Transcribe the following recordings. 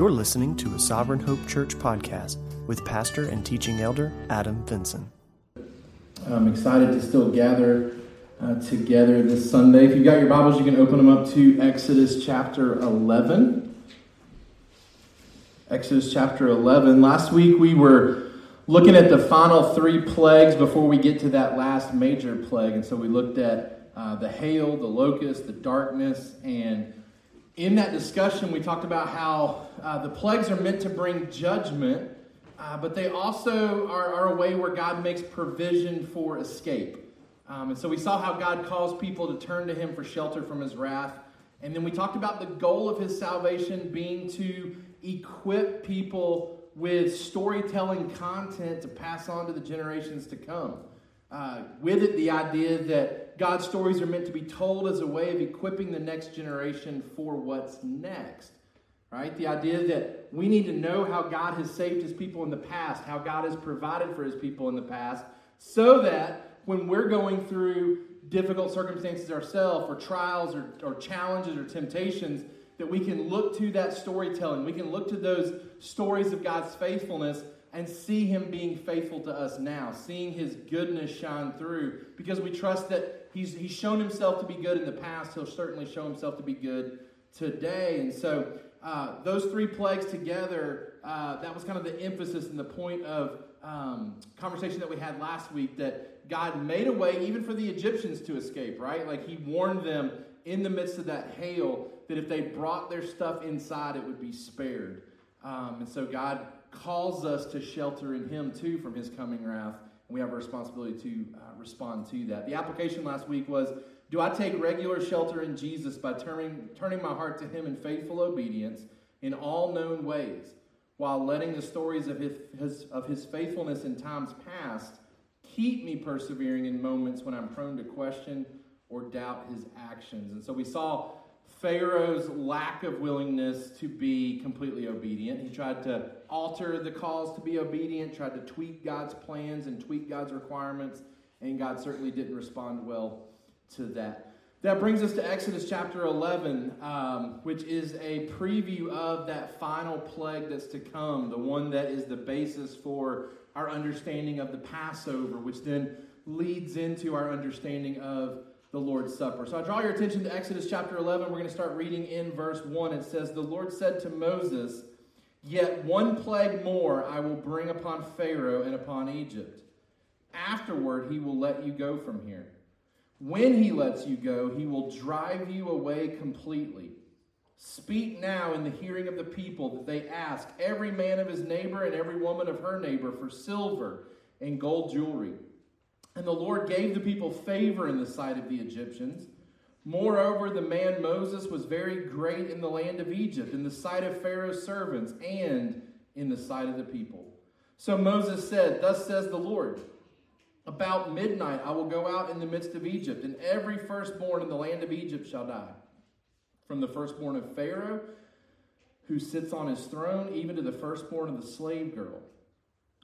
You're listening to a Sovereign Hope Church podcast with pastor and teaching elder Adam Vinson. I'm excited to still gather uh, together this Sunday. If you've got your Bibles, you can open them up to Exodus chapter 11. Exodus chapter 11. Last week we were looking at the final three plagues before we get to that last major plague. And so we looked at uh, the hail, the locust, the darkness, and in that discussion, we talked about how uh, the plagues are meant to bring judgment, uh, but they also are, are, a way where God makes provision for escape. Um, and so we saw how God calls people to turn to Him for shelter from His wrath. And then we talked about the goal of His salvation being to equip people with storytelling content to pass on to the generations to come. Uh, with it, the idea that God's stories are meant to be told as a way of equipping the next generation for what's next. Right? The idea that we need to know how God has saved his people in the past, how God has provided for his people in the past, so that when we're going through difficult circumstances ourselves, or trials, or, or challenges, or temptations, that we can look to that storytelling. We can look to those stories of God's faithfulness and see him being faithful to us now, seeing his goodness shine through, because we trust that he's, he's shown himself to be good in the past. He'll certainly show himself to be good today. And so, uh, those three plagues together, uh, that was kind of the emphasis and the point of um, conversation that we had last week that God made a way even for the Egyptians to escape, right? Like he warned them in the midst of that hail that if they brought their stuff inside, it would be spared. Um, and so God calls us to shelter in Him too from His coming wrath. And we have a responsibility to uh, respond to that. The application last week was Do I take regular shelter in Jesus by turning, turning my heart to Him in faithful obedience in all known ways, while letting the stories of his, his, of his faithfulness in times past keep me persevering in moments when I'm prone to question or doubt His actions? And so we saw Pharaoh's lack of willingness to be completely obedient. He tried to alter the calls to be obedient, tried to tweak God's plans and tweak God's requirements, and God certainly didn't respond well to that. That brings us to Exodus chapter 11, um, which is a preview of that final plague that's to come, the one that is the basis for our understanding of the Passover, which then leads into our understanding of the Lord's Supper. So I draw your attention to Exodus chapter 11. We're going to start reading in verse 1. It says, The Lord said to Moses, Yet one plague more I will bring upon Pharaoh and upon Egypt. Afterward, he will let you go from here. When he lets you go, he will drive you away completely. Speak now in the hearing of the people that they ask every man of his neighbor and every woman of her neighbor for silver and gold jewelry and the Lord gave the people favor in the sight of the Egyptians. Moreover, the man Moses was very great in the land of Egypt, in the sight of Pharaoh's servants, and in the sight of the people. So Moses said, Thus says the Lord, About midnight I will go out in the midst of Egypt, and every firstborn in the land of Egypt shall die. From the firstborn of Pharaoh, who sits on his throne, even to the firstborn of the slave girl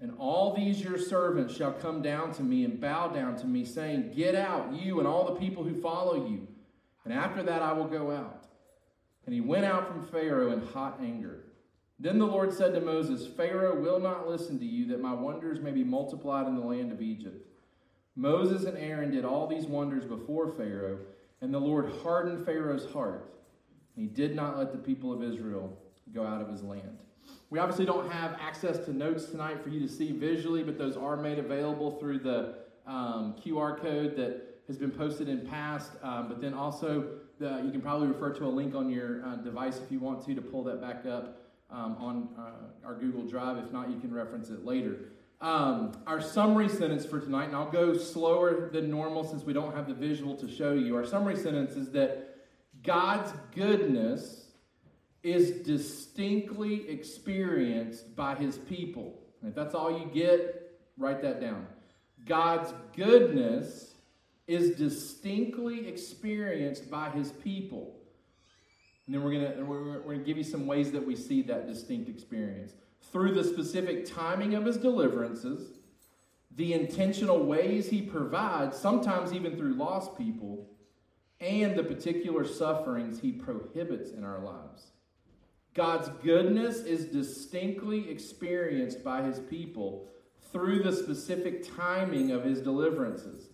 And all these your servants shall come down to me and bow down to me, saying, Get out, you and all the people who follow you. And after that I will go out. And he went out from Pharaoh in hot anger. Then the Lord said to Moses, Pharaoh will not listen to you, that my wonders may be multiplied in the land of Egypt. Moses and Aaron did all these wonders before Pharaoh, and the Lord hardened Pharaoh's heart. And he did not let the people of Israel go out of his land. We obviously don't have access to notes tonight for you to see visually, but those are made available through the um, QR code that has been posted in past. Um, but then also, the, you can probably refer to a link on your uh, device if you want to to pull that back up um, on uh, our Google Drive. If not, you can reference it later. Um, our summary sentence for tonight, and I'll go slower than normal since we don't have the visual to show you. Our summary sentence is that God's goodness is distinctly experienced by his people. And if that's all you get, write that down. God's goodness is distinctly experienced by his people. And then we're going we're, we're to give you some ways that we see that distinct experience. Through the specific timing of his deliverances, the intentional ways he provides, sometimes even through lost people, and the particular sufferings he prohibits in our lives. God's goodness is distinctly experienced by his people through the specific timing of his deliverances,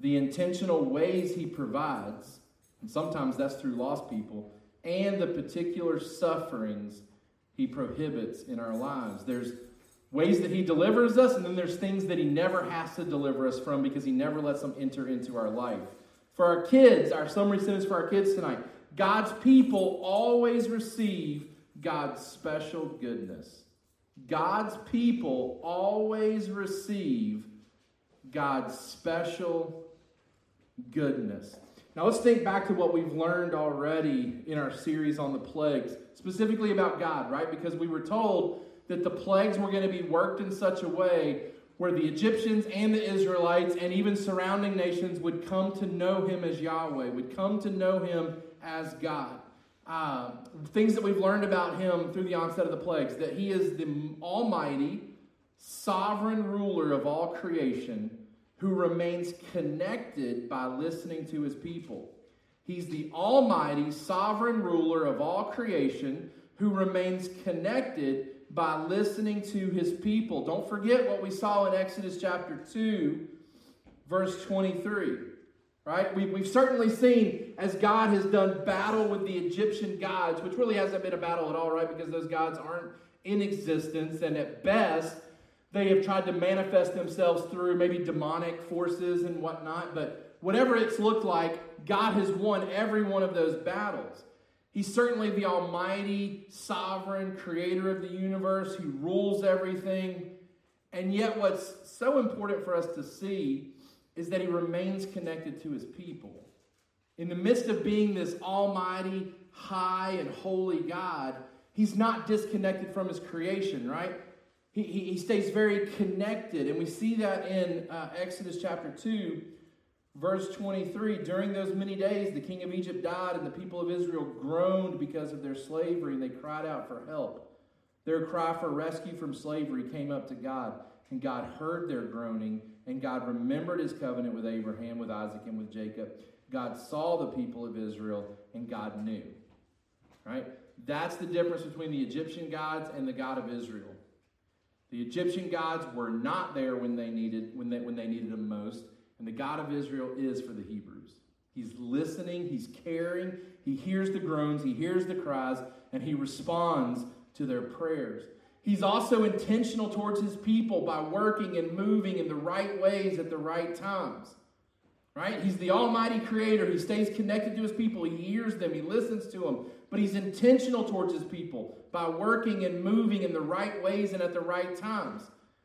the intentional ways he provides, and sometimes that's through lost people, and the particular sufferings he prohibits in our lives. There's ways that he delivers us, and then there's things that he never has to deliver us from because he never lets them enter into our life. For our kids, our summary sentence for our kids tonight God's people always receive God's special goodness. God's people always receive God's special goodness. Now let's think back to what we've learned already in our series on the plagues, specifically about God, right? Because we were told that the plagues were going to be worked in such a way where the Egyptians and the Israelites and even surrounding nations would come to know him as Yahweh, would come to know him as God. Uh, things that we've learned about him through the onset of the plagues that he is the almighty, sovereign ruler of all creation who remains connected by listening to his people. He's the almighty, sovereign ruler of all creation who remains connected by listening to his people. Don't forget what we saw in Exodus chapter 2, verse 23 right? We, we've certainly seen as God has done battle with the Egyptian gods, which really hasn't been a battle at all, right? Because those gods aren't in existence, and at best, they have tried to manifest themselves through maybe demonic forces and whatnot. But whatever it's looked like, God has won every one of those battles. He's certainly the almighty, sovereign creator of the universe who rules everything. And yet, what's so important for us to see is that he remains connected to his people. In the midst of being this almighty, high, and holy God, he's not disconnected from his creation, right? He, he, he stays very connected. And we see that in uh, Exodus chapter 2, verse 23. During those many days, the king of Egypt died, and the people of Israel groaned because of their slavery, and they cried out for help. Their cry for rescue from slavery came up to God, and God heard their groaning and God remembered his covenant with Abraham, with Isaac, and with Jacob. God saw the people of Israel, and God knew. Right? That's the difference between the Egyptian gods and the God of Israel. The Egyptian gods were not there when they needed when they when they needed them most, and the God of Israel is for the Hebrews. He's listening, he's caring, he hears the groans, he hears the cries, and he responds to their prayers. He's also intentional towards his people by working and moving in the right ways at the right times. Right? He's the almighty creator. He stays connected to his people. He hears them. He listens to them. But he's intentional towards his people by working and moving in the right ways and at the right times.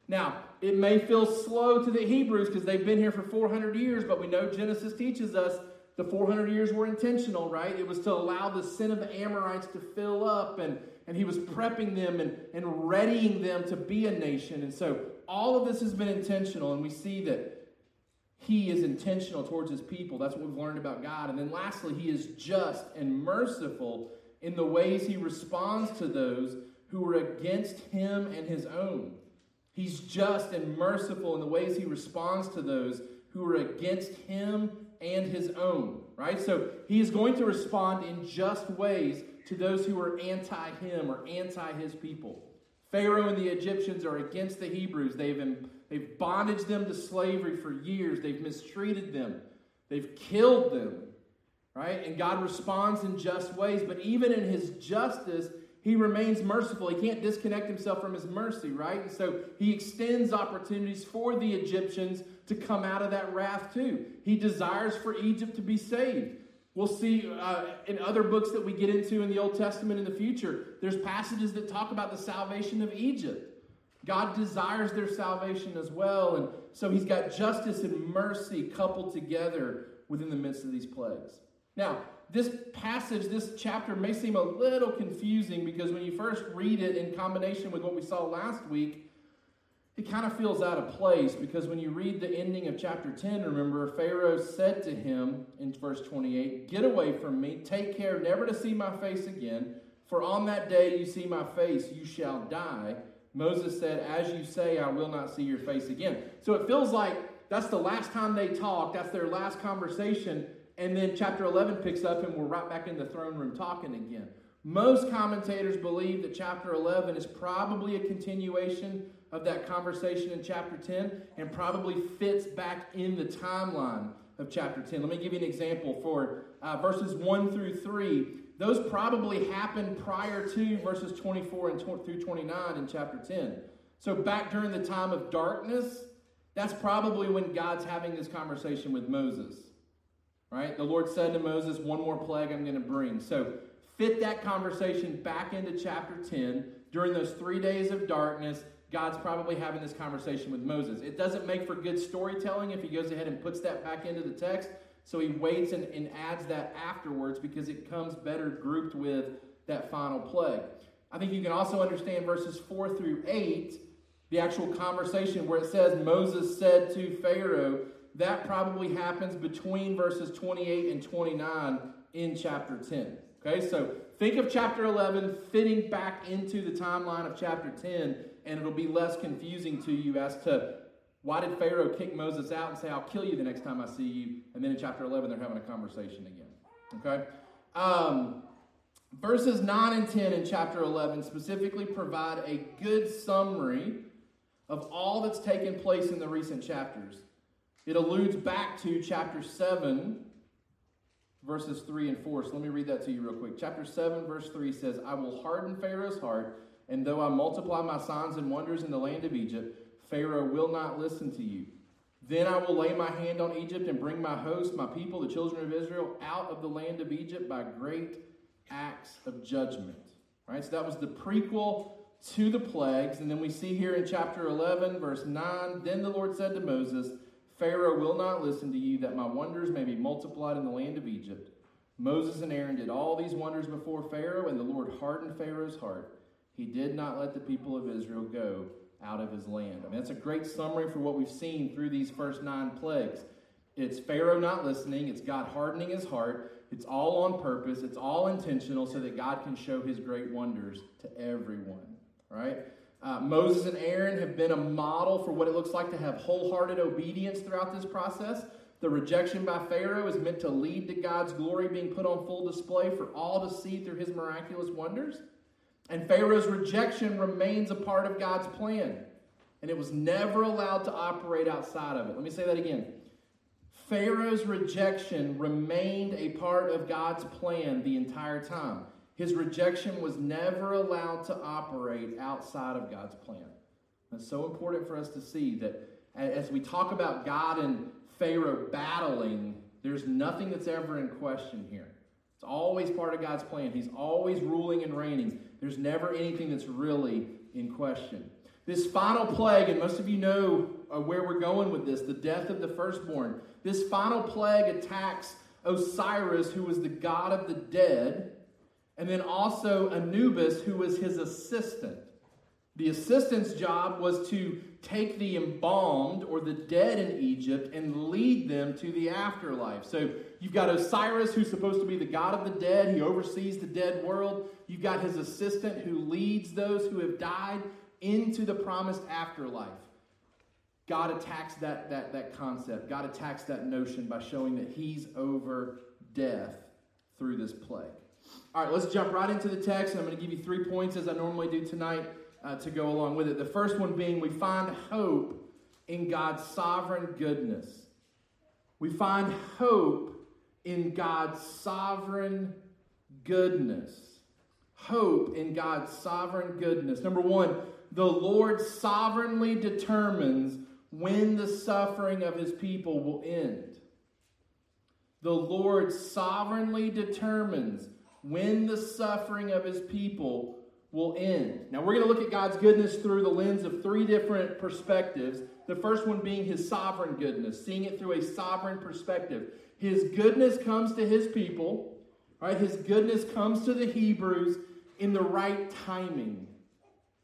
Now, it may feel slow to the Hebrews because they've been here for 400 years, but we know Genesis teaches us the 400 years were intentional, right? It was to allow the sin of the Amorites to fill up and and he was prepping them and, and readying them to be a nation. And so all of this has been intentional, and we see that he is intentional towards his people. That's what we've learned about God. And then lastly, he is just and merciful in the ways he responds to those who are against him and his own. He's just and merciful in the ways he responds to those who are against him and his own, right? So he is going to respond in just ways to those who are anti him or anti his people. Pharaoh and the Egyptians are against the Hebrews. They've, they've bondaged them to slavery for years. They've mistreated them. They've killed them. Right? And God responds in just ways. But even in his justice, he remains merciful. He can't disconnect himself from his mercy, right? And so he extends opportunities for the Egyptians to come out of that wrath too. He desires for Egypt to be saved. We'll see uh, in other books that we get into in the Old Testament in the future, there's passages that talk about the salvation of Egypt. God desires their salvation as well. And so he's got justice and mercy coupled together within the midst of these plagues. Now, this passage, this chapter may seem a little confusing because when you first read it in combination with what we saw last week, it kind of feels out of place because when you read the ending of chapter 10, remember, Pharaoh said to him in verse 28, Get away from me, take care never to see my face again, for on that day you see my face, you shall die. Moses said, As you say, I will not see your face again. So it feels like that's the last time they talk, that's their last conversation, and then chapter 11 picks up and we're right back in the throne room talking again. Most commentators believe that chapter 11 is probably a continuation of that conversation in chapter 10 and probably fits back in the timeline of chapter 10. Let me give you an example for uh, verses 1 through 3. Those probably happened prior to verses 24 and tw- through 29 in chapter 10. So, back during the time of darkness, that's probably when God's having this conversation with Moses. Right? The Lord said to Moses, One more plague I'm going to bring. So, fit that conversation back into chapter 10 during those three days of darkness God's probably having this conversation with Moses. It doesn't make for good storytelling if he goes ahead and puts that back into the text. So he waits and, and adds that afterwards because it comes better grouped with that final plague. I think you can also understand verses 4 through 8, the actual conversation where it says Moses said to Pharaoh, that probably happens between verses 28 and 29 in chapter 10. Okay, so think of chapter 11 fitting back into the timeline of chapter 10 and it'll be less confusing to you as to why did Pharaoh kick Moses out and say, I'll kill you the next time I see you? And then in chapter 11, they're having a conversation again. Okay? Um, verses 9 and 10 in chapter 11 specifically provide a good summary of all that's taken place in the recent chapters. It alludes back to chapter 7, verses 3 and 4. So let me read that to you real quick. Chapter 7, verse 3 says, I will harden Pharaoh's heart and though I multiply my signs and wonders in the land of Egypt, Pharaoh will not listen to you. Then I will lay my hand on Egypt and bring my host, my people, the children of Israel, out of the land of Egypt by great acts of judgment. Right? So that was the prequel to the plagues. And then we see here in chapter 11, verse 9 Then the Lord said to Moses, Pharaoh will not listen to you, that my wonders may be multiplied in the land of Egypt. Moses and Aaron did all these wonders before Pharaoh, and the Lord hardened Pharaoh's heart he did not let the people of Israel go out of his land. I mean, that's a great summary for what we've seen through these first nine plagues. It's Pharaoh not listening, it's God hardening his heart, it's all on purpose, it's all intentional so that God can show his great wonders to everyone, right? Uh, Moses and Aaron have been a model for what it looks like to have wholehearted obedience throughout this process. The rejection by Pharaoh is meant to lead to God's glory being put on full display for all to see through his miraculous wonders. And Pharaoh's rejection remains a part of God's plan. And it was never allowed to operate outside of it. Let me say that again. Pharaoh's rejection remained a part of God's plan the entire time. His rejection was never allowed to operate outside of God's plan. It's so important for us to see that as we talk about God and Pharaoh battling, there's nothing that's ever in question here. It's always part of God's plan. He's always ruling and reigning. There's never anything that's really in question. This final plague, and most of you know uh, where we're going with this the death of the firstborn. This final plague attacks Osiris, who was the god of the dead, and then also Anubis, who was his assistant. The assistant's job was to take the embalmed or the dead in Egypt and lead them to the afterlife. So you've got Osiris, who's supposed to be the god of the dead. He oversees the dead world. You've got his assistant who leads those who have died into the promised afterlife. God attacks that, that, that concept. God attacks that notion by showing that he's over death through this plague. All right, let's jump right into the text. I'm going to give you three points as I normally do tonight uh, to go along with it. The first one being we find hope in God's sovereign goodness. We find hope in God's sovereign goodness. Hope in God's sovereign goodness. Number one, the Lord sovereignly determines when the suffering of his people will end. The Lord sovereignly determines when the suffering of his people will end. Now, we're going to look at God's goodness through the lens of three different perspectives. The first one being his sovereign goodness, seeing it through a sovereign perspective. His goodness comes to his people, right? His goodness comes to the Hebrews in the right timing.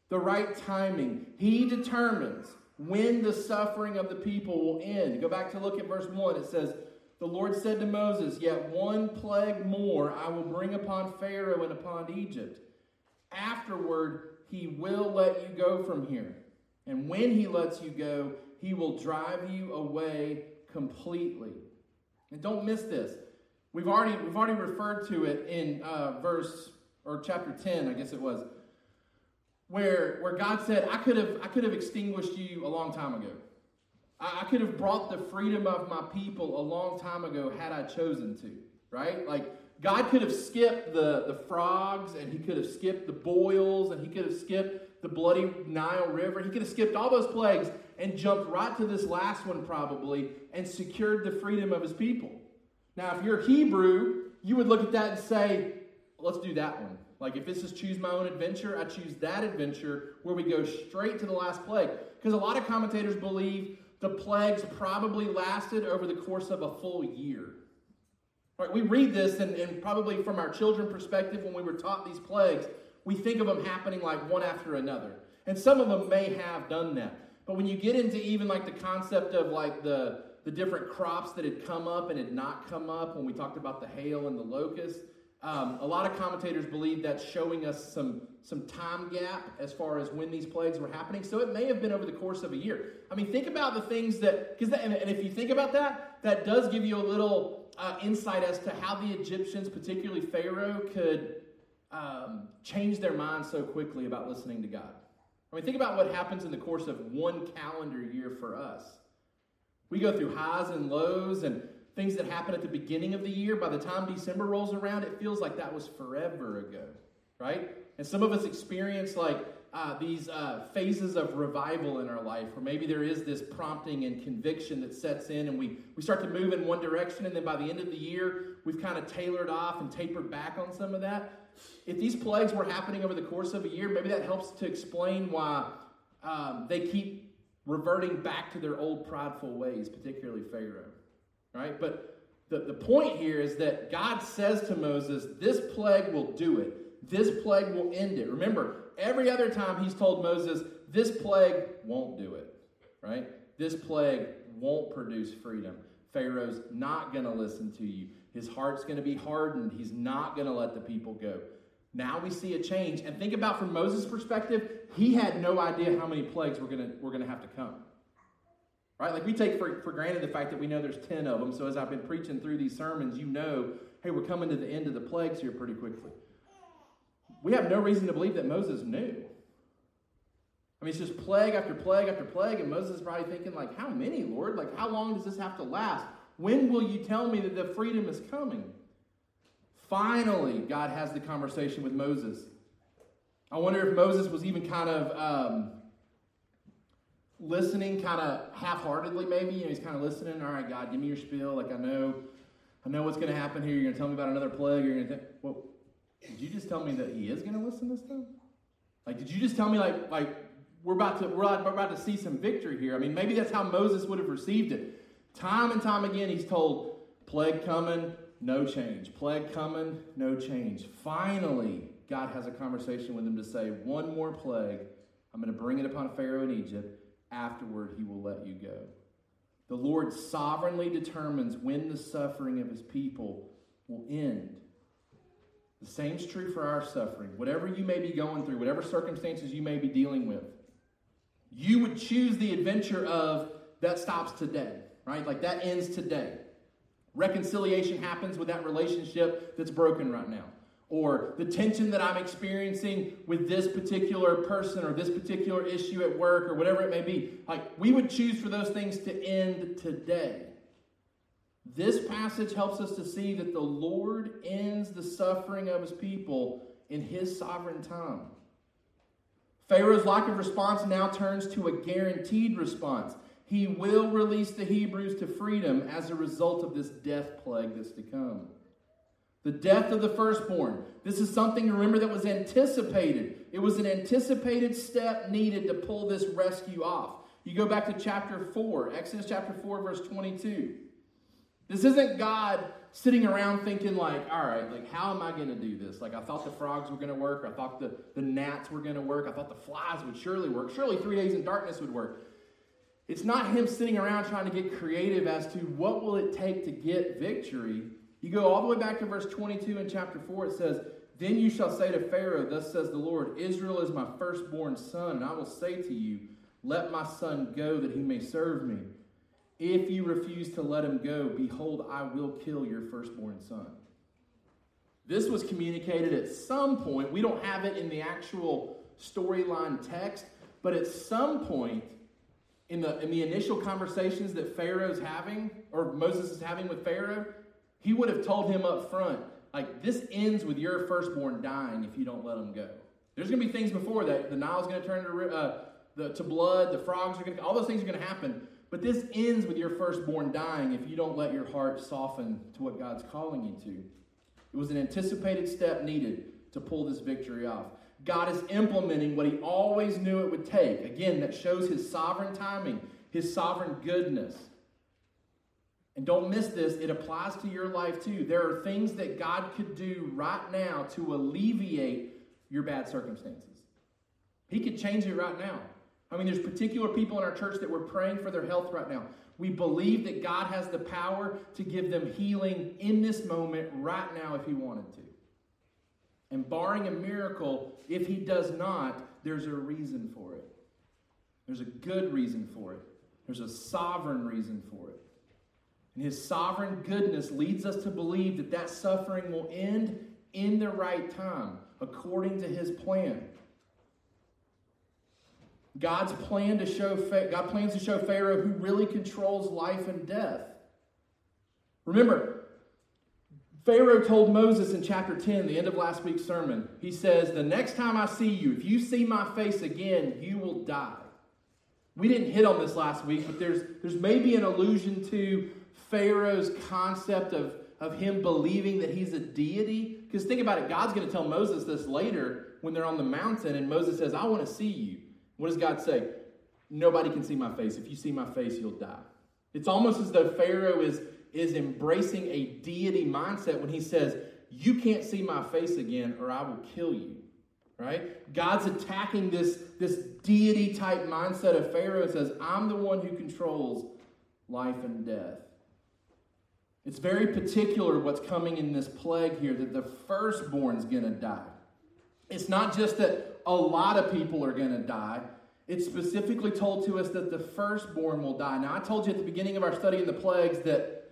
The right timing. He determines when the suffering of the people will end. Go back to look at verse 1. It says, The Lord said to Moses, Yet one plague more I will bring upon Pharaoh and upon Egypt. Afterward, he will let you go from here. And when he lets you go, he will drive you away completely. And don't miss this. We've already, we've already referred to it in uh, verse or chapter 10, I guess it was, where, where God said, I could, have, I could have extinguished you a long time ago. I, I could have brought the freedom of my people a long time ago had I chosen to, right? Like, God could have skipped the, the frogs and he could have skipped the boils and he could have skipped the bloody Nile River. He could have skipped all those plagues and jumped right to this last one, probably, and secured the freedom of his people. Now, if you're Hebrew, you would look at that and say, let's do that one. Like, if this is choose my own adventure, I choose that adventure where we go straight to the last plague. Because a lot of commentators believe the plagues probably lasted over the course of a full year. Right, we read this, and, and probably from our children perspective, when we were taught these plagues, we think of them happening like one after another. And some of them may have done that. But when you get into even like the concept of like the, the different crops that had come up and had not come up, when we talked about the hail and the locust, um, a lot of commentators believe that's showing us some, some time gap as far as when these plagues were happening. So it may have been over the course of a year. I mean, think about the things that, because and, and if you think about that, that does give you a little uh, insight as to how the Egyptians, particularly Pharaoh, could um, change their minds so quickly about listening to God. I mean, think about what happens in the course of one calendar year for us. We go through highs and lows and things that happen at the beginning of the year. By the time December rolls around, it feels like that was forever ago, right? And some of us experience like uh, these uh, phases of revival in our life, where maybe there is this prompting and conviction that sets in, and we, we start to move in one direction, and then by the end of the year, we've kind of tailored off and tapered back on some of that. If these plagues were happening over the course of a year, maybe that helps to explain why um, they keep reverting back to their old prideful ways, particularly Pharaoh. Right? But the, the point here is that God says to Moses, This plague will do it. This plague will end it. Remember, every other time he's told Moses, This plague won't do it. Right? This plague won't produce freedom. Pharaoh's not going to listen to you. His heart's going to be hardened. He's not going to let the people go. Now we see a change. And think about from Moses' perspective, he had no idea how many plagues were going were to have to come. Right? Like we take for, for granted the fact that we know there's 10 of them. So as I've been preaching through these sermons, you know, hey, we're coming to the end of the plagues here pretty quickly. We have no reason to believe that Moses knew. I mean, it's just plague after plague after plague, and Moses is probably thinking, like, how many, Lord? Like, how long does this have to last? When will you tell me that the freedom is coming? Finally, God has the conversation with Moses. I wonder if Moses was even kind of um, listening kind of half-heartedly maybe you know, he's kind of listening all right god give me your spiel like i know i know what's going to happen here you're going to tell me about another plague you're going to well did you just tell me that he is going to listen this time? Like did you just tell me like like we're about to we're about to see some victory here? I mean maybe that's how moses would have received it. Time and time again he's told plague coming no change. Plague coming no change. Finally god has a conversation with him to say one more plague. I'm going to bring it upon pharaoh in egypt. Afterward he will let you go. The Lord sovereignly determines when the suffering of his people will end. The same is true for our suffering. Whatever you may be going through, whatever circumstances you may be dealing with, you would choose the adventure of that stops today, right? Like that ends today. Reconciliation happens with that relationship that's broken right now or the tension that I'm experiencing with this particular person or this particular issue at work or whatever it may be. Like, we would choose for those things to end today. This passage helps us to see that the Lord ends the suffering of his people in his sovereign time. Pharaoh's lack of response now turns to a guaranteed response. He will release the Hebrews to freedom as a result of this death plague that's to come. The death of the firstborn. This is something, remember, that was anticipated. It was an anticipated step needed to pull this rescue off. You go back to chapter 4, Exodus chapter 4, verse 22. This isn't God sitting around thinking, like, all right, like, how am I going to do this? Like, I thought the frogs were going to work. I thought the, the gnats were going to work. I thought the flies would surely work. Surely three days in darkness would work. It's not him sitting around trying to get creative as to what will it take to get victory. You go all the way back to verse 22 in chapter 4, it says, Then you shall say to Pharaoh, Thus says the Lord, Israel is my firstborn son, and I will say to you, Let my son go that he may serve me. If you refuse to let him go, behold, I will kill your firstborn son. This was communicated at some point. We don't have it in the actual storyline text, but at some point in the, in the initial conversations that Pharaoh's having, or Moses is having with Pharaoh, he would have told him up front, like, this ends with your firstborn dying if you don't let him go. There's going to be things before that. The Nile's going to turn to, uh, the, to blood, the frogs are going to, all those things are going to happen. But this ends with your firstborn dying if you don't let your heart soften to what God's calling you to. It was an anticipated step needed to pull this victory off. God is implementing what he always knew it would take. Again, that shows his sovereign timing, his sovereign goodness. And don't miss this, it applies to your life too. There are things that God could do right now to alleviate your bad circumstances. He could change it right now. I mean, there's particular people in our church that we're praying for their health right now. We believe that God has the power to give them healing in this moment right now if He wanted to. And barring a miracle, if He does not, there's a reason for it. There's a good reason for it. There's a sovereign reason for it. And His sovereign goodness leads us to believe that that suffering will end in the right time, according to His plan. God's plan to show God plans to show Pharaoh who really controls life and death. Remember, Pharaoh told Moses in chapter 10, the end of last week's sermon, he says, The next time I see you, if you see my face again, you will die. We didn't hit on this last week, but there's, there's maybe an allusion to Pharaoh's concept of, of him believing that he's a deity. Because think about it, God's going to tell Moses this later when they're on the mountain, and Moses says, I want to see you. What does God say? Nobody can see my face. If you see my face, you'll die. It's almost as though Pharaoh is, is embracing a deity mindset when he says, You can't see my face again, or I will kill you. Right? God's attacking this, this deity type mindset of Pharaoh and says, I'm the one who controls life and death. It's very particular what's coming in this plague here that the firstborn's going to die. It's not just that a lot of people are going to die. It's specifically told to us that the firstborn will die. Now, I told you at the beginning of our study in the plagues that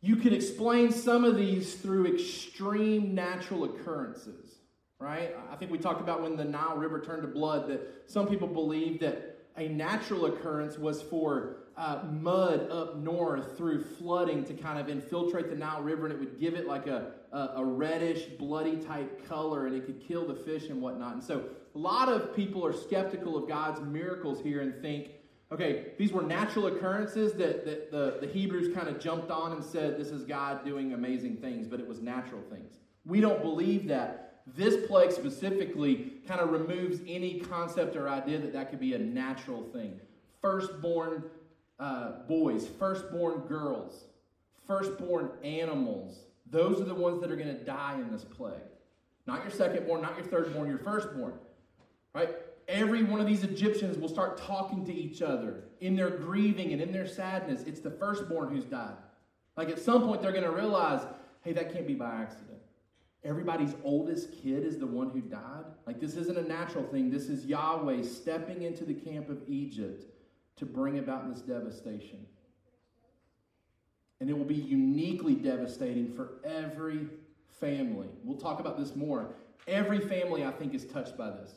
you could explain some of these through extreme natural occurrences, right? I think we talked about when the Nile River turned to blood that some people believe that a natural occurrence was for uh, mud up north through flooding to kind of infiltrate the Nile River, and it would give it like a, a, a, reddish, bloody type color, and it could kill the fish and whatnot. And so, a lot of people are skeptical of God's miracles here and think, okay, these were natural occurrences that, that the, the Hebrews kind of jumped on and said, this is God doing amazing things, but it was natural things. We don't believe that. This plague specifically kind of removes any concept or idea that that could be a natural thing. Firstborn uh, boys, firstborn girls, firstborn animals, those are the ones that are going to die in this plague. Not your secondborn, not your thirdborn, your firstborn. Right? Every one of these Egyptians will start talking to each other in their grieving and in their sadness. It's the firstborn who's died. Like at some point, they're going to realize, hey, that can't be by accident. Everybody's oldest kid is the one who died. Like, this isn't a natural thing. This is Yahweh stepping into the camp of Egypt to bring about this devastation. And it will be uniquely devastating for every family. We'll talk about this more. Every family, I think, is touched by this.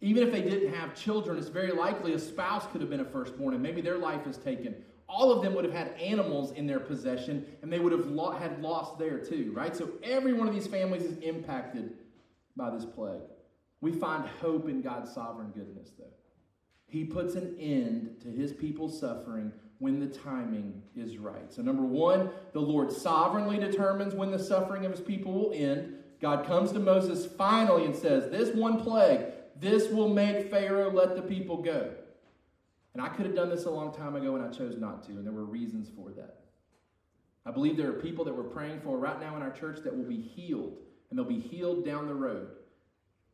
Even if they didn't have children, it's very likely a spouse could have been a firstborn and maybe their life is taken. All of them would have had animals in their possession and they would have lo- had lost there too, right? So every one of these families is impacted by this plague. We find hope in God's sovereign goodness, though. He puts an end to his people's suffering when the timing is right. So, number one, the Lord sovereignly determines when the suffering of his people will end. God comes to Moses finally and says, This one plague, this will make Pharaoh let the people go. And I could have done this a long time ago and I chose not to, and there were reasons for that. I believe there are people that we're praying for right now in our church that will be healed, and they'll be healed down the road.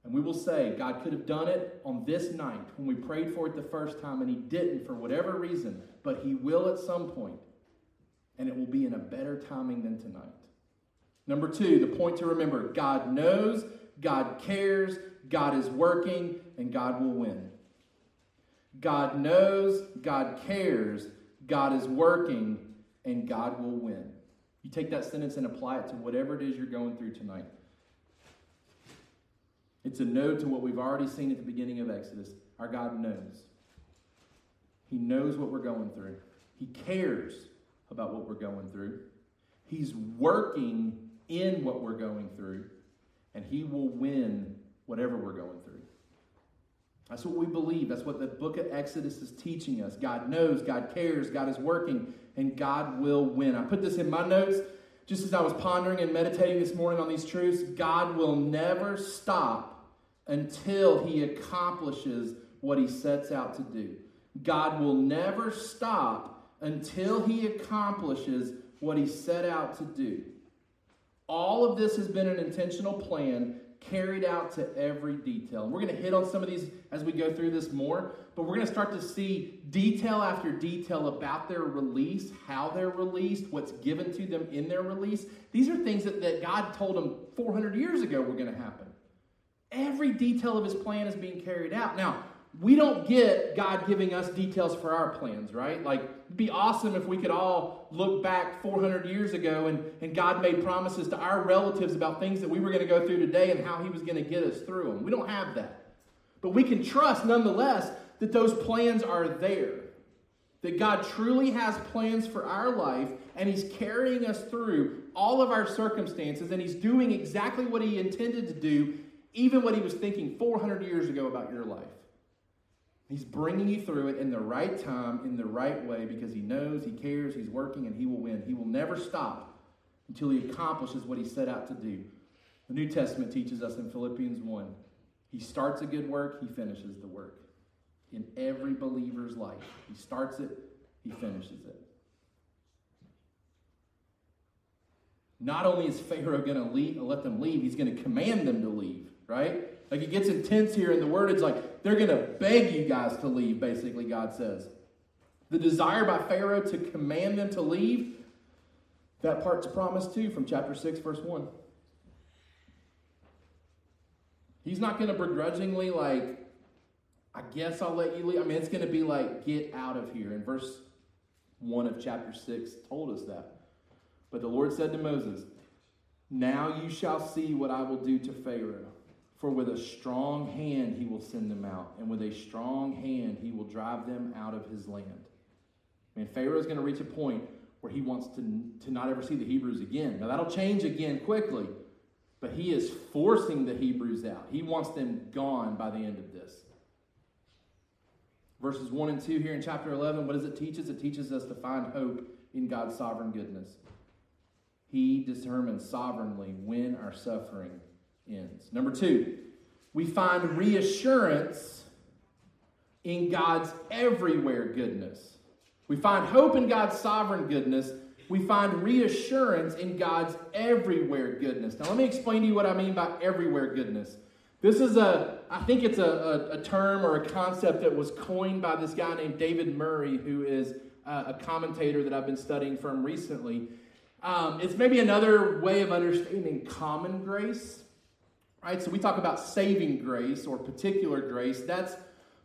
And we will say, God could have done it on this night when we prayed for it the first time and He didn't for whatever reason, but He will at some point, and it will be in a better timing than tonight. Number two, the point to remember God knows, God cares, God is working, and God will win. God knows, God cares, God is working, and God will win. You take that sentence and apply it to whatever it is you're going through tonight. It's a node to what we've already seen at the beginning of Exodus. Our God knows. He knows what we're going through, He cares about what we're going through. He's working in what we're going through, and He will win whatever we're going through. That's what we believe. That's what the book of Exodus is teaching us. God knows, God cares, God is working, and God will win. I put this in my notes just as I was pondering and meditating this morning on these truths. God will never stop until he accomplishes what he sets out to do. God will never stop until he accomplishes what he set out to do. All of this has been an intentional plan carried out to every detail. We're going to hit on some of these as we go through this more, but we're going to start to see detail after detail about their release, how they're released, what's given to them in their release. These are things that, that God told them 400 years ago were going to happen. Every detail of his plan is being carried out. Now, we don't get God giving us details for our plans, right? Like, it'd be awesome if we could all look back 400 years ago and, and God made promises to our relatives about things that we were going to go through today and how He was going to get us through them. We don't have that. But we can trust, nonetheless, that those plans are there. That God truly has plans for our life and He's carrying us through all of our circumstances and He's doing exactly what He intended to do, even what He was thinking 400 years ago about your life. He's bringing you through it in the right time, in the right way, because he knows, he cares, he's working, and he will win. He will never stop until he accomplishes what he set out to do. The New Testament teaches us in Philippians 1 he starts a good work, he finishes the work. In every believer's life, he starts it, he finishes it. Not only is Pharaoh going to let them leave, he's going to command them to leave, right? Like it gets intense here in the word. It's like they're going to beg you guys to leave, basically, God says. The desire by Pharaoh to command them to leave, that part's promised too from chapter 6, verse 1. He's not going to begrudgingly, like, I guess I'll let you leave. I mean, it's going to be like, get out of here. And verse 1 of chapter 6 told us that. But the Lord said to Moses, Now you shall see what I will do to Pharaoh for with a strong hand he will send them out, and with a strong hand he will drive them out of his land. I mean, Pharaoh is going to reach a point where he wants to, to not ever see the Hebrews again. Now, that'll change again quickly, but he is forcing the Hebrews out. He wants them gone by the end of this. Verses 1 and 2 here in chapter 11, what does it teach us? It teaches us to find hope in God's sovereign goodness. He determines sovereignly when our suffering ends. Number two, we find reassurance in God's everywhere goodness. We find hope in God's sovereign goodness. We find reassurance in God's everywhere goodness. Now, let me explain to you what I mean by everywhere goodness. This is a, I think it's a, a, a term or a concept that was coined by this guy named David Murray, who is a, a commentator that I've been studying from recently. Um, it's maybe another way of understanding common grace. Right? So we talk about saving grace or particular grace. That's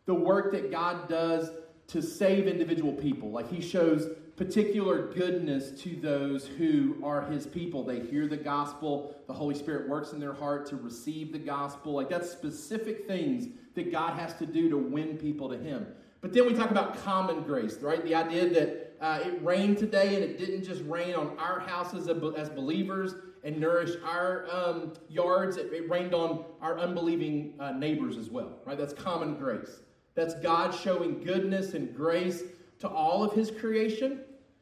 the work that God does to save individual people. Like he shows particular goodness to those who are his people. They hear the gospel, the Holy Spirit works in their heart to receive the gospel. Like that's specific things that God has to do to win people to him. But then we talk about common grace, right? The idea that uh, it rained today and it didn't just rain on our houses as believers, and nourish our um, yards. It, it, rained on our unbelieving uh, neighbors as well, right? That's common grace. That's God showing goodness and grace to all of his creation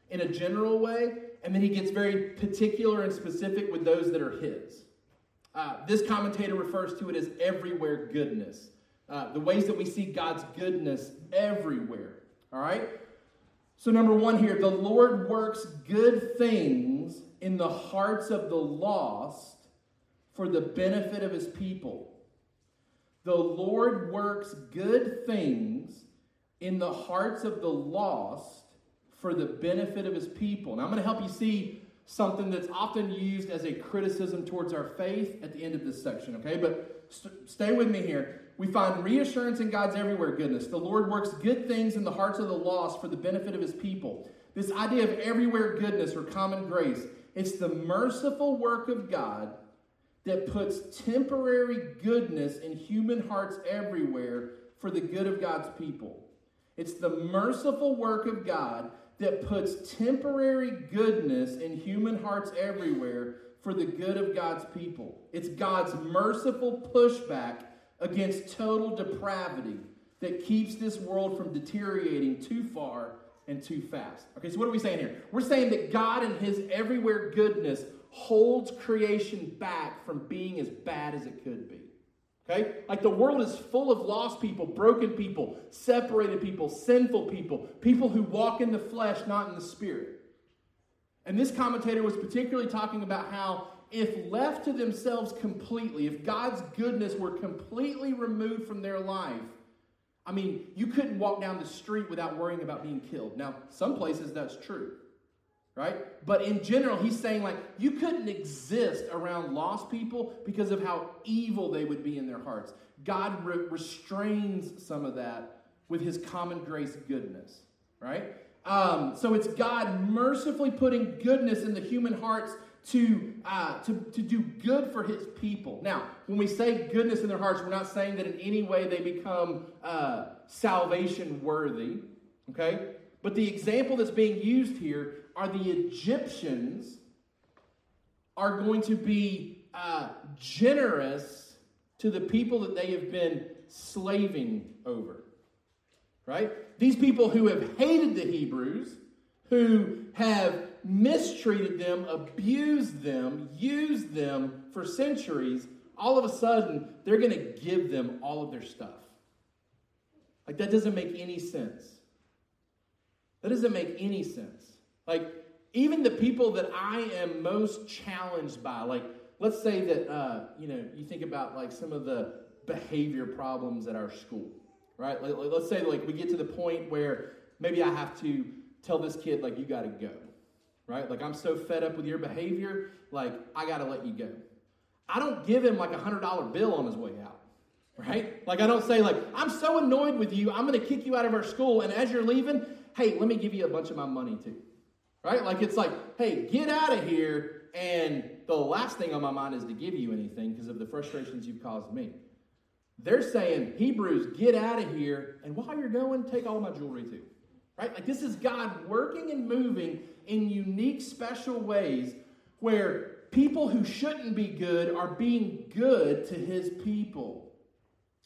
in a general way, and then he gets very particular and specific with those that are his. Uh, this commentator refers to it as everywhere goodness. Uh, the ways that we see God's goodness everywhere. All right? So, number one here, the Lord works good things in the hearts of the lost for the benefit of his people. The Lord works good things in the hearts of the lost for the benefit of his people. Now, I'm going to help you see something that's often used as a criticism towards our faith at the end of this section, okay? But st- stay with me here. We find reassurance in God's everywhere goodness. The Lord works good things in the hearts of the lost for the benefit of his people. This idea of everywhere goodness or common grace, it's the merciful work of God that puts temporary goodness in human hearts everywhere for the good of God's people. It's the merciful work of God that puts temporary goodness in human hearts everywhere for the good of God's people. It's God's merciful pushback against total depravity that keeps this world from deteriorating too far and too fast. Okay, so what are we saying here? We're saying that God and His everywhere goodness holds creation back from being as bad as it could be. Okay? Like the world is full of lost people, broken people, separated people, sinful people, people who walk in the flesh, not in the spirit. And this commentator was particularly talking about how, if left to themselves completely, if God's goodness were completely removed from their life, I mean, you couldn't walk down the street without worrying about being killed. Now, some places that's true right? But in general, he's saying, like, you couldn't exist around lost people because of how evil they would be in their hearts. God re- restrains some of that with his common grace goodness, right? Um, so it's God mercifully putting goodness in the human hearts to, uh, to, to do good for his people. Now, when we say goodness in their hearts, we're not saying that in any way they become uh, salvation worthy, okay? But the example that's being used here are the Egyptians are going to be uh, generous to the people that they have been slaving over. Right? These people who have hated the Hebrews, who have mistreated them, abused them, used them for centuries, all of a sudden, they're going to give them all of their stuff. Like, that doesn't make any sense. That doesn't make any sense. Like, even the people that I am most challenged by, like, let's say that, uh, you know, you think about like some of the behavior problems at our school, right? Like, let's say like we get to the point where maybe I have to tell this kid, like, you got to go, right? Like, I'm so fed up with your behavior, like, I got to let you go. I don't give him like a $100 bill on his way out right? Like I don't say like I'm so annoyed with you, I'm to kick you out of our school and as you're leaving, hey, let me give you a bunch of my money too. Right? Like it's like, hey, get out of here. And the last thing on my mind is to give you anything because of the frustrations you've caused me. They're saying, Hebrews, get out of here. And while you're going, take all my jewelry too. Right? Like this is God working and moving in unique, special ways where people who shouldn't be good are being good to his people.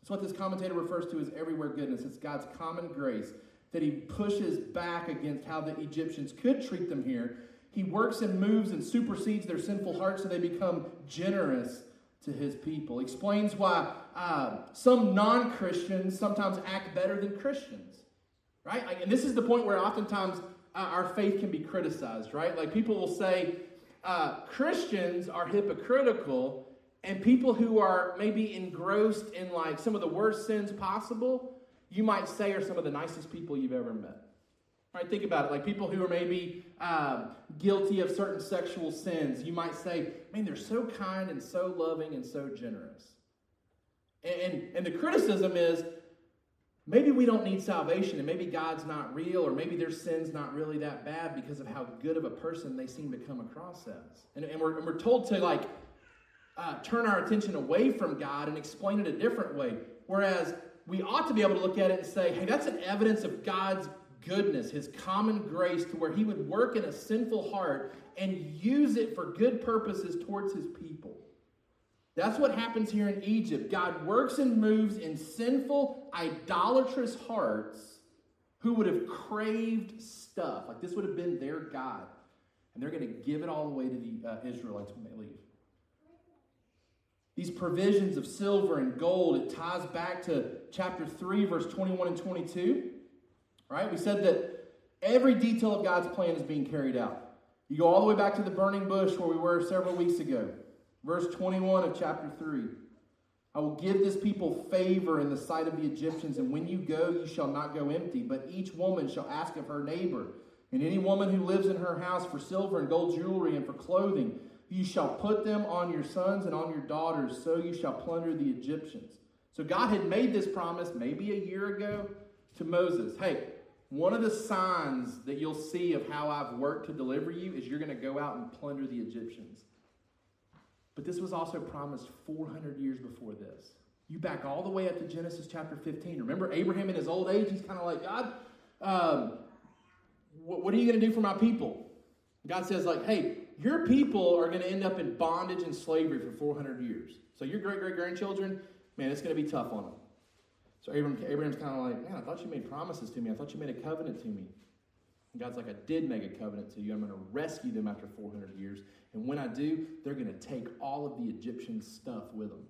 That's what this commentator refers to as everywhere goodness. It's God's common grace that he pushes back against how the Egyptians could treat them here. He works and moves and supersedes their sinful hearts so they become generous to his people. Explains why uh, some non Christians sometimes act better than Christians, right? Like, and this is the point where oftentimes uh, our faith can be criticized, right? Like people will say uh, Christians are hypocritical, and people who are maybe engrossed in like some of the worst sins possible you might say are some of the nicest people you've ever met. Right? Think about it. Like people who are maybe um, guilty of certain sexual sins, you might say, man, they're so kind and so loving and so generous. And, and, and the criticism is maybe we don't need salvation and maybe God's not real or maybe their sin's not really that bad because of how good of a person they seem to come across as. And, and, we're, and we're told to like uh, turn our attention away from God and explain it a different way. Whereas we ought to be able to look at it and say, hey, that's an evidence of God's goodness, his common grace, to where he would work in a sinful heart and use it for good purposes towards his people. That's what happens here in Egypt. God works and moves in sinful, idolatrous hearts who would have craved stuff. Like this would have been their God. And they're going to give it all away to the uh, Israelites when they leave. These provisions of silver and gold, it ties back to chapter 3, verse 21 and 22. Right? We said that every detail of God's plan is being carried out. You go all the way back to the burning bush where we were several weeks ago. Verse 21 of chapter 3. I will give this people favor in the sight of the Egyptians, and when you go, you shall not go empty, but each woman shall ask of her neighbor, and any woman who lives in her house for silver and gold jewelry and for clothing, you shall put them on your sons and on your daughters, so you shall plunder the Egyptians. So God had made this promise maybe a year ago to Moses. Hey, one of the signs that you'll see of how I've worked to deliver you is you're going to go out and plunder the Egyptians. But this was also promised 400 years before this. You back all the way up to Genesis chapter 15. Remember Abraham in his old age? He's kind of like, God, um, what, are you going to do for my people? God says, like, hey, your people are going to end up in bondage and slavery for 400 years. So your great great grandchildren, man, it's going to be tough on them. So Abraham, Abraham's kind of like, man, I thought you made promises to me. I thought you made a covenant to me. God's like, I did make a covenant to you. I'm going to rescue them after 400 years. And when I do, they're going to take all of the Egyptian stuff with them.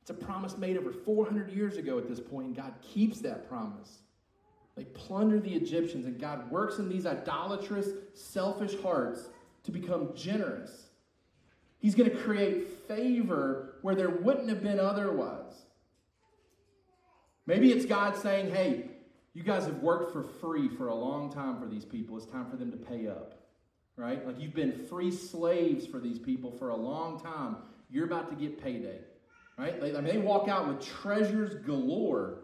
It's a promise made over 400 years ago at this point, and God keeps that promise. They plunder the Egyptians, and God works in these idolatrous, selfish hearts to become generous. He's going to create favor where there wouldn't have been otherwise. Maybe it's God saying, hey, you guys have worked for free for a long time for these people. It's time for them to pay up. Right? Like you've been free slaves for these people for a long time. You're about to get payday. Right? I mean, they walk out with treasures galore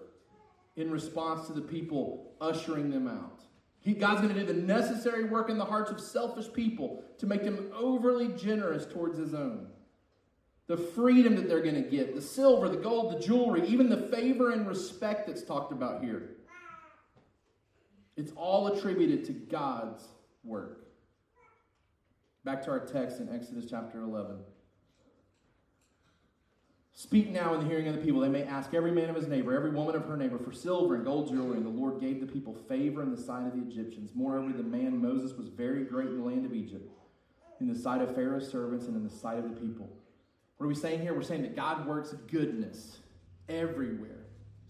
in response to the people ushering them out. He, God's going to do the necessary work in the hearts of selfish people to make them overly generous towards His own. The freedom that they're going to get, the silver, the gold, the jewelry, even the favor and respect that's talked about here. It's all attributed to God's work. Back to our text in Exodus chapter 11. Speak now in the hearing of the people. They may ask every man of his neighbor, every woman of her neighbor, for silver and gold jewelry. And the Lord gave the people favor in the sight of the Egyptians. Moreover, the man Moses was very great in the land of Egypt, in the sight of Pharaoh's servants and in the sight of the people. What are we saying here? We're saying that God works goodness everywhere.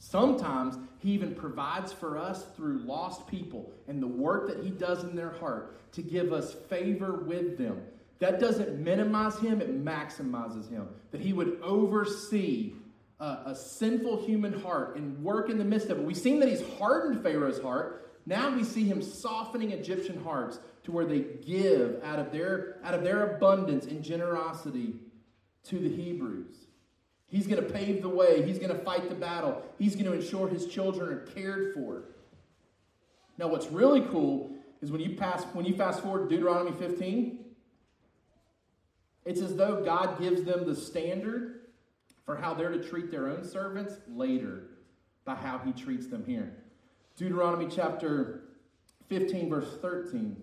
Sometimes He even provides for us through lost people and the work that He does in their heart to give us favor with them. That doesn't minimize Him, it maximizes Him. That He would oversee a, a sinful human heart and work in the midst of it. We've seen that He's hardened Pharaoh's heart. Now we see Him softening Egyptian hearts to where they give out of their, out of their abundance and generosity to the Hebrews. He's going to pave the way. He's going to fight the battle. He's going to ensure his children are cared for. Now, what's really cool is when you pass when you fast forward to Deuteronomy 15, it's as though God gives them the standard for how they're to treat their own servants later by how he treats them here. Deuteronomy chapter 15, verse 13.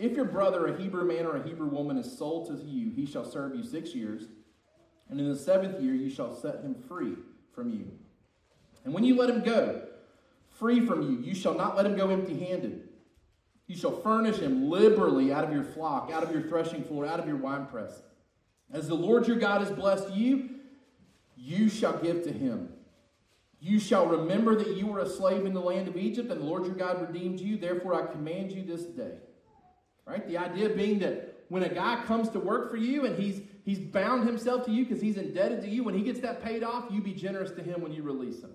If your brother, a Hebrew man or a Hebrew woman, is sold to you, he shall serve you six years, and in the seventh year you shall set him free from you. And when you let him go, free from you, you shall not let him go empty handed. You shall furnish him liberally out of your flock, out of your threshing floor, out of your winepress. As the Lord your God has blessed you, you shall give to him. You shall remember that you were a slave in the land of Egypt, and the Lord your God redeemed you. Therefore, I command you this day. Right? The idea being that when a guy comes to work for you and he's he's bound himself to you because he's indebted to you, when he gets that paid off, you be generous to him when you release him.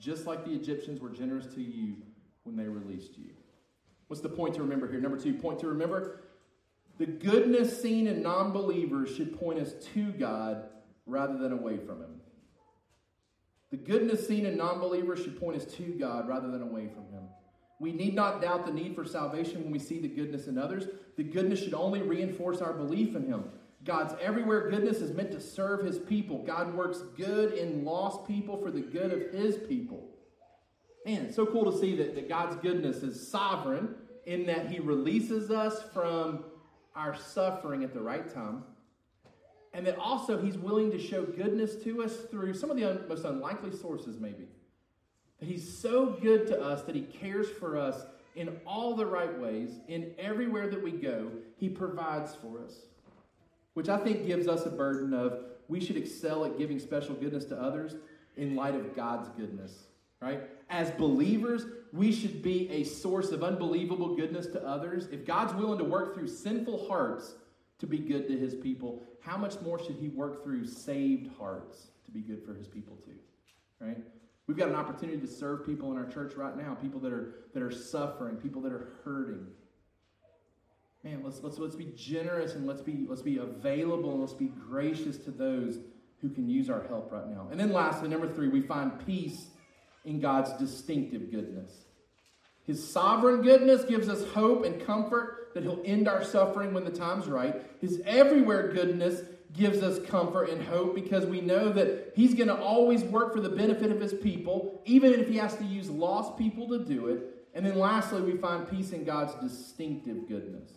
Just like the Egyptians were generous to you when they released you. What's the point to remember here? Number two, point to remember the goodness seen in non believers should point us to God rather than away from Him. The goodness seen in non believers should point us to God rather than away from Him. We need not doubt the need for salvation when we see the goodness in others. The goodness should only reinforce our belief in Him. God's everywhere goodness is meant to serve His people. God works good in lost people for the good of His people. Man, it's so cool to see that, that God's goodness is sovereign in that He releases us from our suffering at the right time. And that also He's willing to show goodness to us through some of the un- most unlikely sources, maybe. That He's so good to us that He cares for us in all the right ways, in everywhere that we go, He provides for us. Which I think gives us a burden of we should excel at giving special goodness to others in light of God's goodness, right? As believers, we should be a source of unbelievable goodness to others. If God's willing to work through sinful hearts to be good to his people, how much more should he work through saved hearts to be good for his people too? Right? We've got an opportunity to serve people in our church right now, people that are that are suffering, people that are hurting. Man, let's let's let's be generous and let's be let's be available and let's be gracious to those who can use our help right now. And then lastly, number three, we find peace in God's distinctive goodness. His sovereign goodness gives us hope and comfort that He'll end our suffering when the time's right. His everywhere goodness gives us comfort and hope because we know that He's going to always work for the benefit of His people, even if He has to use lost people to do it. And then lastly, we find peace in God's distinctive goodness.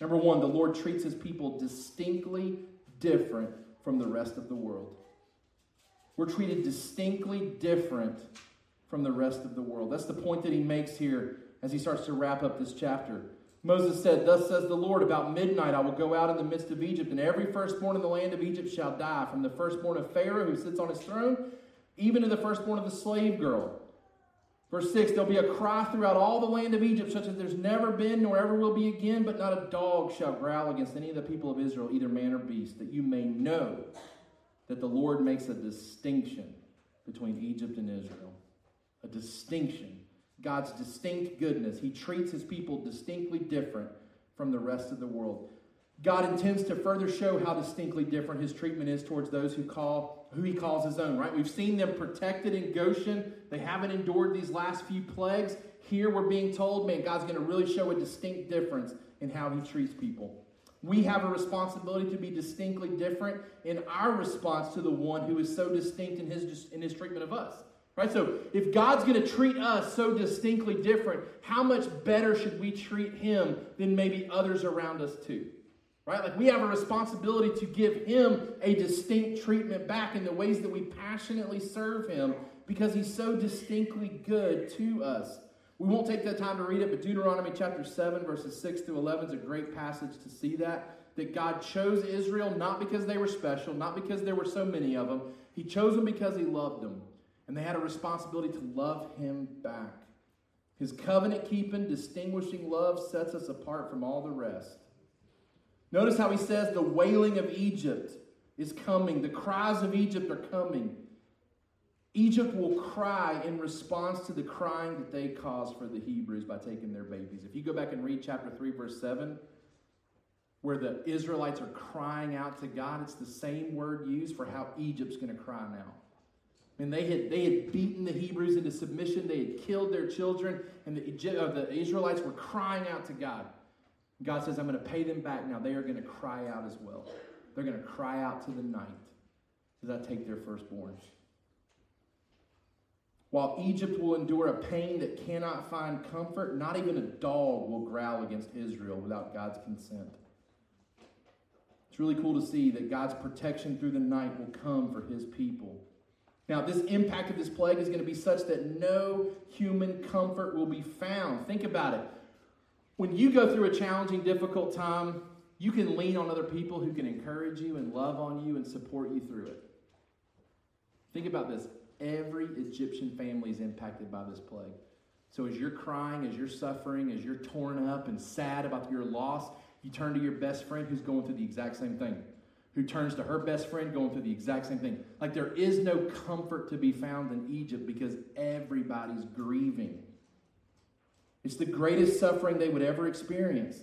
Number one, the Lord treats His people distinctly different from the rest of the world. We're treated distinctly different from the rest of the world. That's the point that he makes here as he starts to wrap up this chapter. Moses said, Thus says the Lord, about midnight I will go out in the midst of Egypt, and every firstborn in the land of Egypt shall die, from the firstborn of Pharaoh who sits on his throne, even to the firstborn of the slave girl. Verse 6 There'll be a cry throughout all the land of Egypt, such as there's never been nor ever will be again, but not a dog shall growl against any of the people of Israel, either man or beast, that you may know that the Lord makes a distinction between Egypt and Israel a distinction. God's distinct goodness. He treats his people distinctly different from the rest of the world. God intends to further show how distinctly different his treatment is towards those who call who he calls his own, right? We've seen them protected in Goshen. They haven't endured these last few plagues. Here we're being told, man, God's going to really show a distinct difference in how he treats people. We have a responsibility to be distinctly different in our response to the one who is so distinct in his in his treatment of us. Right? So, if God's going to treat us so distinctly different, how much better should we treat him than maybe others around us too? Right? Like we have a responsibility to give him a distinct treatment back in the ways that we passionately serve him because he's so distinctly good to us. We won't take the time to read it, but Deuteronomy chapter 7, verses 6 to 11 is a great passage to see that. That God chose Israel not because they were special, not because there were so many of them. He chose them because he loved them and they had a responsibility to love him back. His covenant keeping, distinguishing love sets us apart from all the rest. Notice how he says the wailing of Egypt is coming, the cries of Egypt are coming. Egypt will cry in response to the crying that they caused for the Hebrews by taking their babies. If you go back and read chapter 3, verse 7, where the Israelites are crying out to God, it's the same word used for how Egypt's going to cry now. And they had, they had beaten the Hebrews into submission. They had killed their children. And the, uh, the Israelites were crying out to God. God says, I'm going to pay them back now. They are going to cry out as well. They're going to cry out to the night as I take their firstborn. While Egypt will endure a pain that cannot find comfort, not even a dog will growl against Israel without God's consent. It's really cool to see that God's protection through the night will come for his people. Now, this impact of this plague is going to be such that no human comfort will be found. Think about it. When you go through a challenging, difficult time, you can lean on other people who can encourage you and love on you and support you through it. Think about this. Every Egyptian family is impacted by this plague. So as you're crying, as you're suffering, as you're torn up and sad about your loss, you turn to your best friend who's going through the exact same thing who turns to her best friend going through the exact same thing. Like there is no comfort to be found in Egypt because everybody's grieving. It's the greatest suffering they would ever experience.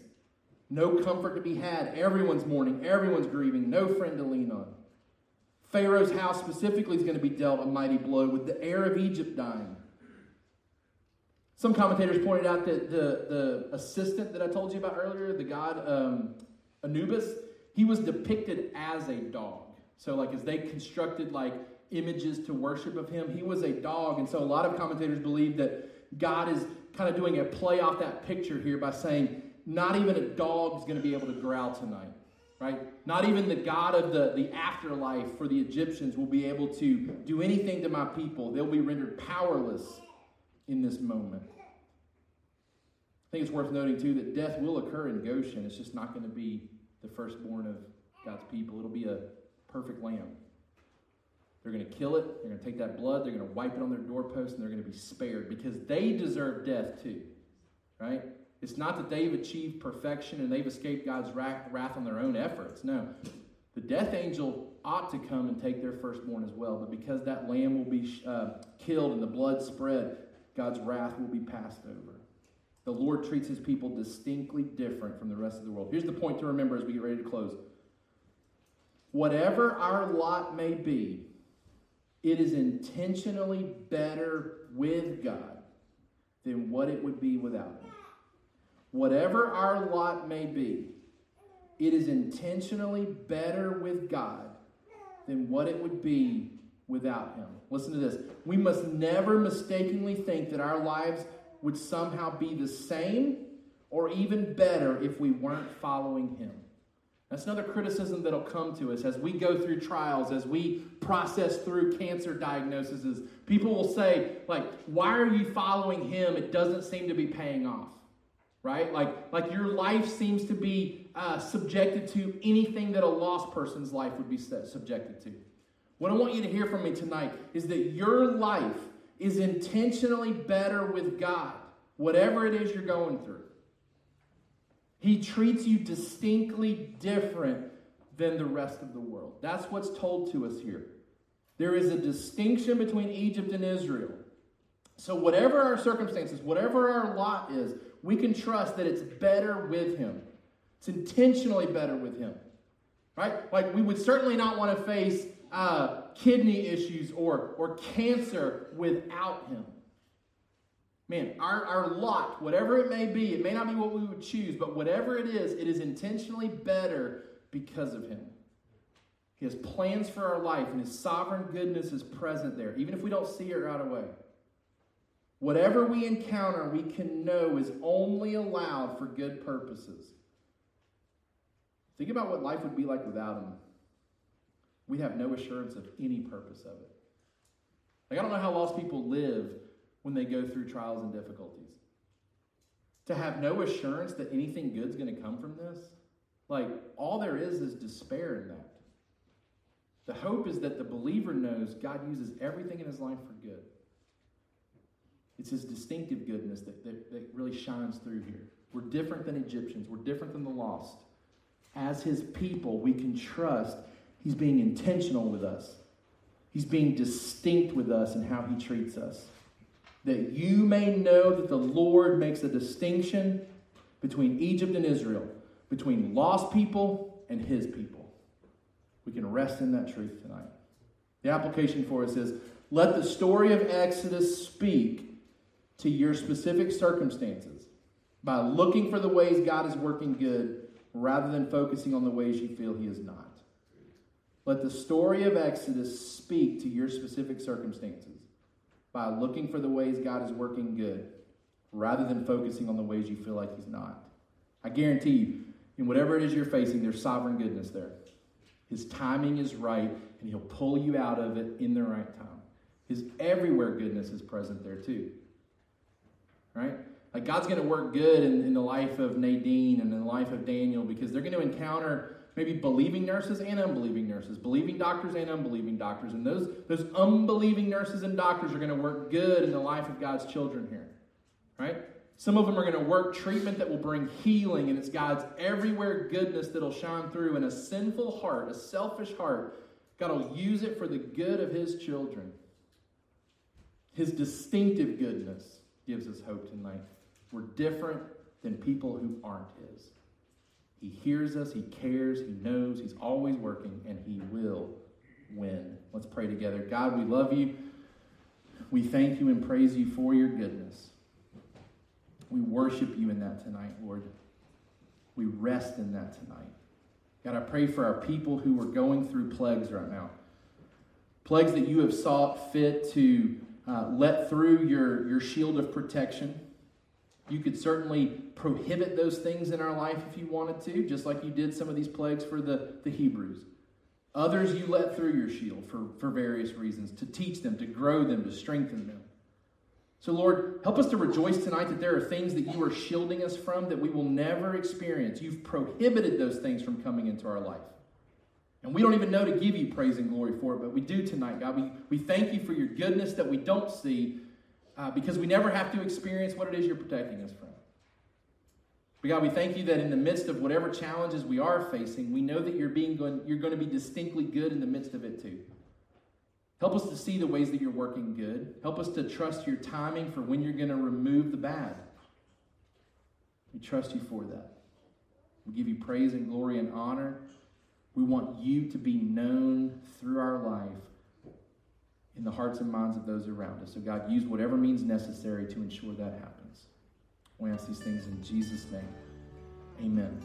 No comfort to be had. Everyone's mourning, everyone's grieving, no friend to lean on. Pharaoh's house specifically is going to be dealt a mighty blow with the heir of Egypt dying. Some commentators pointed out that the, the assistant that I told you about earlier, the god um, Anubis, he was depicted as a dog. So, like, as they constructed like images to worship of him, he was a dog. And so, a lot of commentators believe that God is kind of doing a play off that picture here by saying, not even a dog is going to be able to growl tonight, right? Not even the God of the, the afterlife for the Egyptians will be able to do anything to my people. They'll be rendered powerless in this moment. I think it's worth noting, too, that death will occur in Goshen. It's just not going to be the firstborn of God's people. It'll be a perfect lamb. They're going to kill it. They're going to take that blood. They're going to wipe it on their doorpost, and they're going to be spared because they deserve death too, right? It's not that they've achieved perfection and they've escaped God's wrath on their own efforts. No. The death angel ought to come and take their firstborn as well, but because that lamb will be uh, killed and the blood spread, God's wrath will be passed over. The Lord treats his people distinctly different from the rest of the world. Here's the point to remember as we get ready to close. Whatever our lot may be, it is intentionally better with God than what it would be without Him. Whatever our lot may be, it is intentionally better with God than what it would be without Him. Listen to this. We must never mistakenly think that our lives would somehow be the same or even better if we weren't following Him. That's another criticism that'll come to us as we go through trials, as we process through cancer diagnoses. People will say, like, why are you following him? It doesn't seem to be paying off. Right? Like, like your life seems to be uh, subjected to anything that a lost person's life would be subjected to. What I want you to hear from me tonight is that your life is intentionally better with God, whatever it is you're going through. He treats you distinctly different than the rest of the world. That's what's told to us here. There is a distinction between Egypt and Israel. So, whatever our circumstances, whatever our lot is, we can trust that it's better with Him. It's intentionally better with Him. Right? Like, we would certainly not want to face uh, kidney issues or, or cancer without Him. Man, our, our lot, whatever it may be, it may not be what we would choose, but whatever it is, it is intentionally better because of Him. He has plans for our life, and His sovereign goodness is present there, even if we don't see it right away. Whatever we encounter, we can know is only allowed for good purposes. Think about what life would be like without Him. We'd have no assurance of any purpose of it. Like, I don't know how lost people live when they go through trials and difficulties. To have no assurance that anything good's going to come from this, like all there is is despair in that. The hope is that the believer knows God uses everything in his life for good. It's his distinctive goodness that, that, that really shines through here. We're different than Egyptians, we're different than the lost. As his people, we can trust he's being intentional with us, he's being distinct with us in how he treats us that you may know that the Lord makes a distinction between Egypt and Israel, between lost people and his people. We can rest in that truth tonight. The application for us is let the story of Exodus speak to your specific circumstances by looking for the ways God is working good rather than focusing on the ways you feel he is not. Let the story of Exodus speak to your specific circumstances by looking for the ways God is working good rather than focusing on the ways you feel like He's not. I guarantee you, in whatever it is you're facing, there's sovereign goodness there. His timing is right, and He'll pull you out of it in the right time. His everywhere goodness is present there too. Right? Like God's going to work good in, in the life of Nadine and in the life of Daniel because they're going to encounter maybe believing nurses and unbelieving nurses, believing doctors and unbelieving doctors. And those, those unbelieving nurses and doctors are going to work good in the life of God's children here. Right? Some of them are going to work treatment that will bring healing, and it's God's everywhere goodness that'll shine through. In a sinful heart, a selfish heart, God will use it for the good of His children. His distinctive goodness gives us hope tonight. We're different than people who aren't His. He hears us, He cares, He knows, He's always working, and He will win. Let's pray together. God, we love you. We thank you and praise you for your goodness. We worship you in that tonight, Lord. We rest in that tonight. God, I pray for our people who are going through plagues right now. Plagues that you have sought fit to uh, let through your, your shield of protection. You could certainly prohibit those things in our life if you wanted to, just like you did some of these plagues for the, the Hebrews. Others you let through your shield for, for various reasons, to teach them, to grow them, to strengthen them. So, Lord, help us to rejoice tonight that there are things that you are shielding us from that we will never experience. You've prohibited those things from coming into our life. And we don't even know to give you praise and glory for it, but we do tonight, God. We, we thank you for your goodness that we don't see uh, because we never have to experience what it is you're protecting us from. But God, we thank you that in the midst of whatever challenges we are facing, we know that you're, being going, you're going to be distinctly good in the midst of it too. Help us to see the ways that you're working good. Help us to trust your timing for when you're going to remove the bad. We trust you for that. We give you praise and glory and honor. We want you to be known through our life in the hearts and minds of those around us. So, God, use whatever means necessary to ensure that happens. We ask these things in Jesus' name. Amen.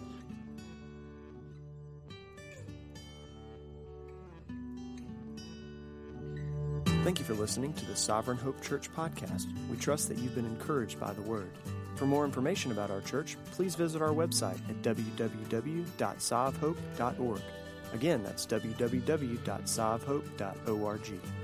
Thank you for listening to the Sovereign Hope Church podcast. We trust that you've been encouraged by the word. For more information about our church, please visit our website at www.sovhope.org. Again, that's www.sovhope.org.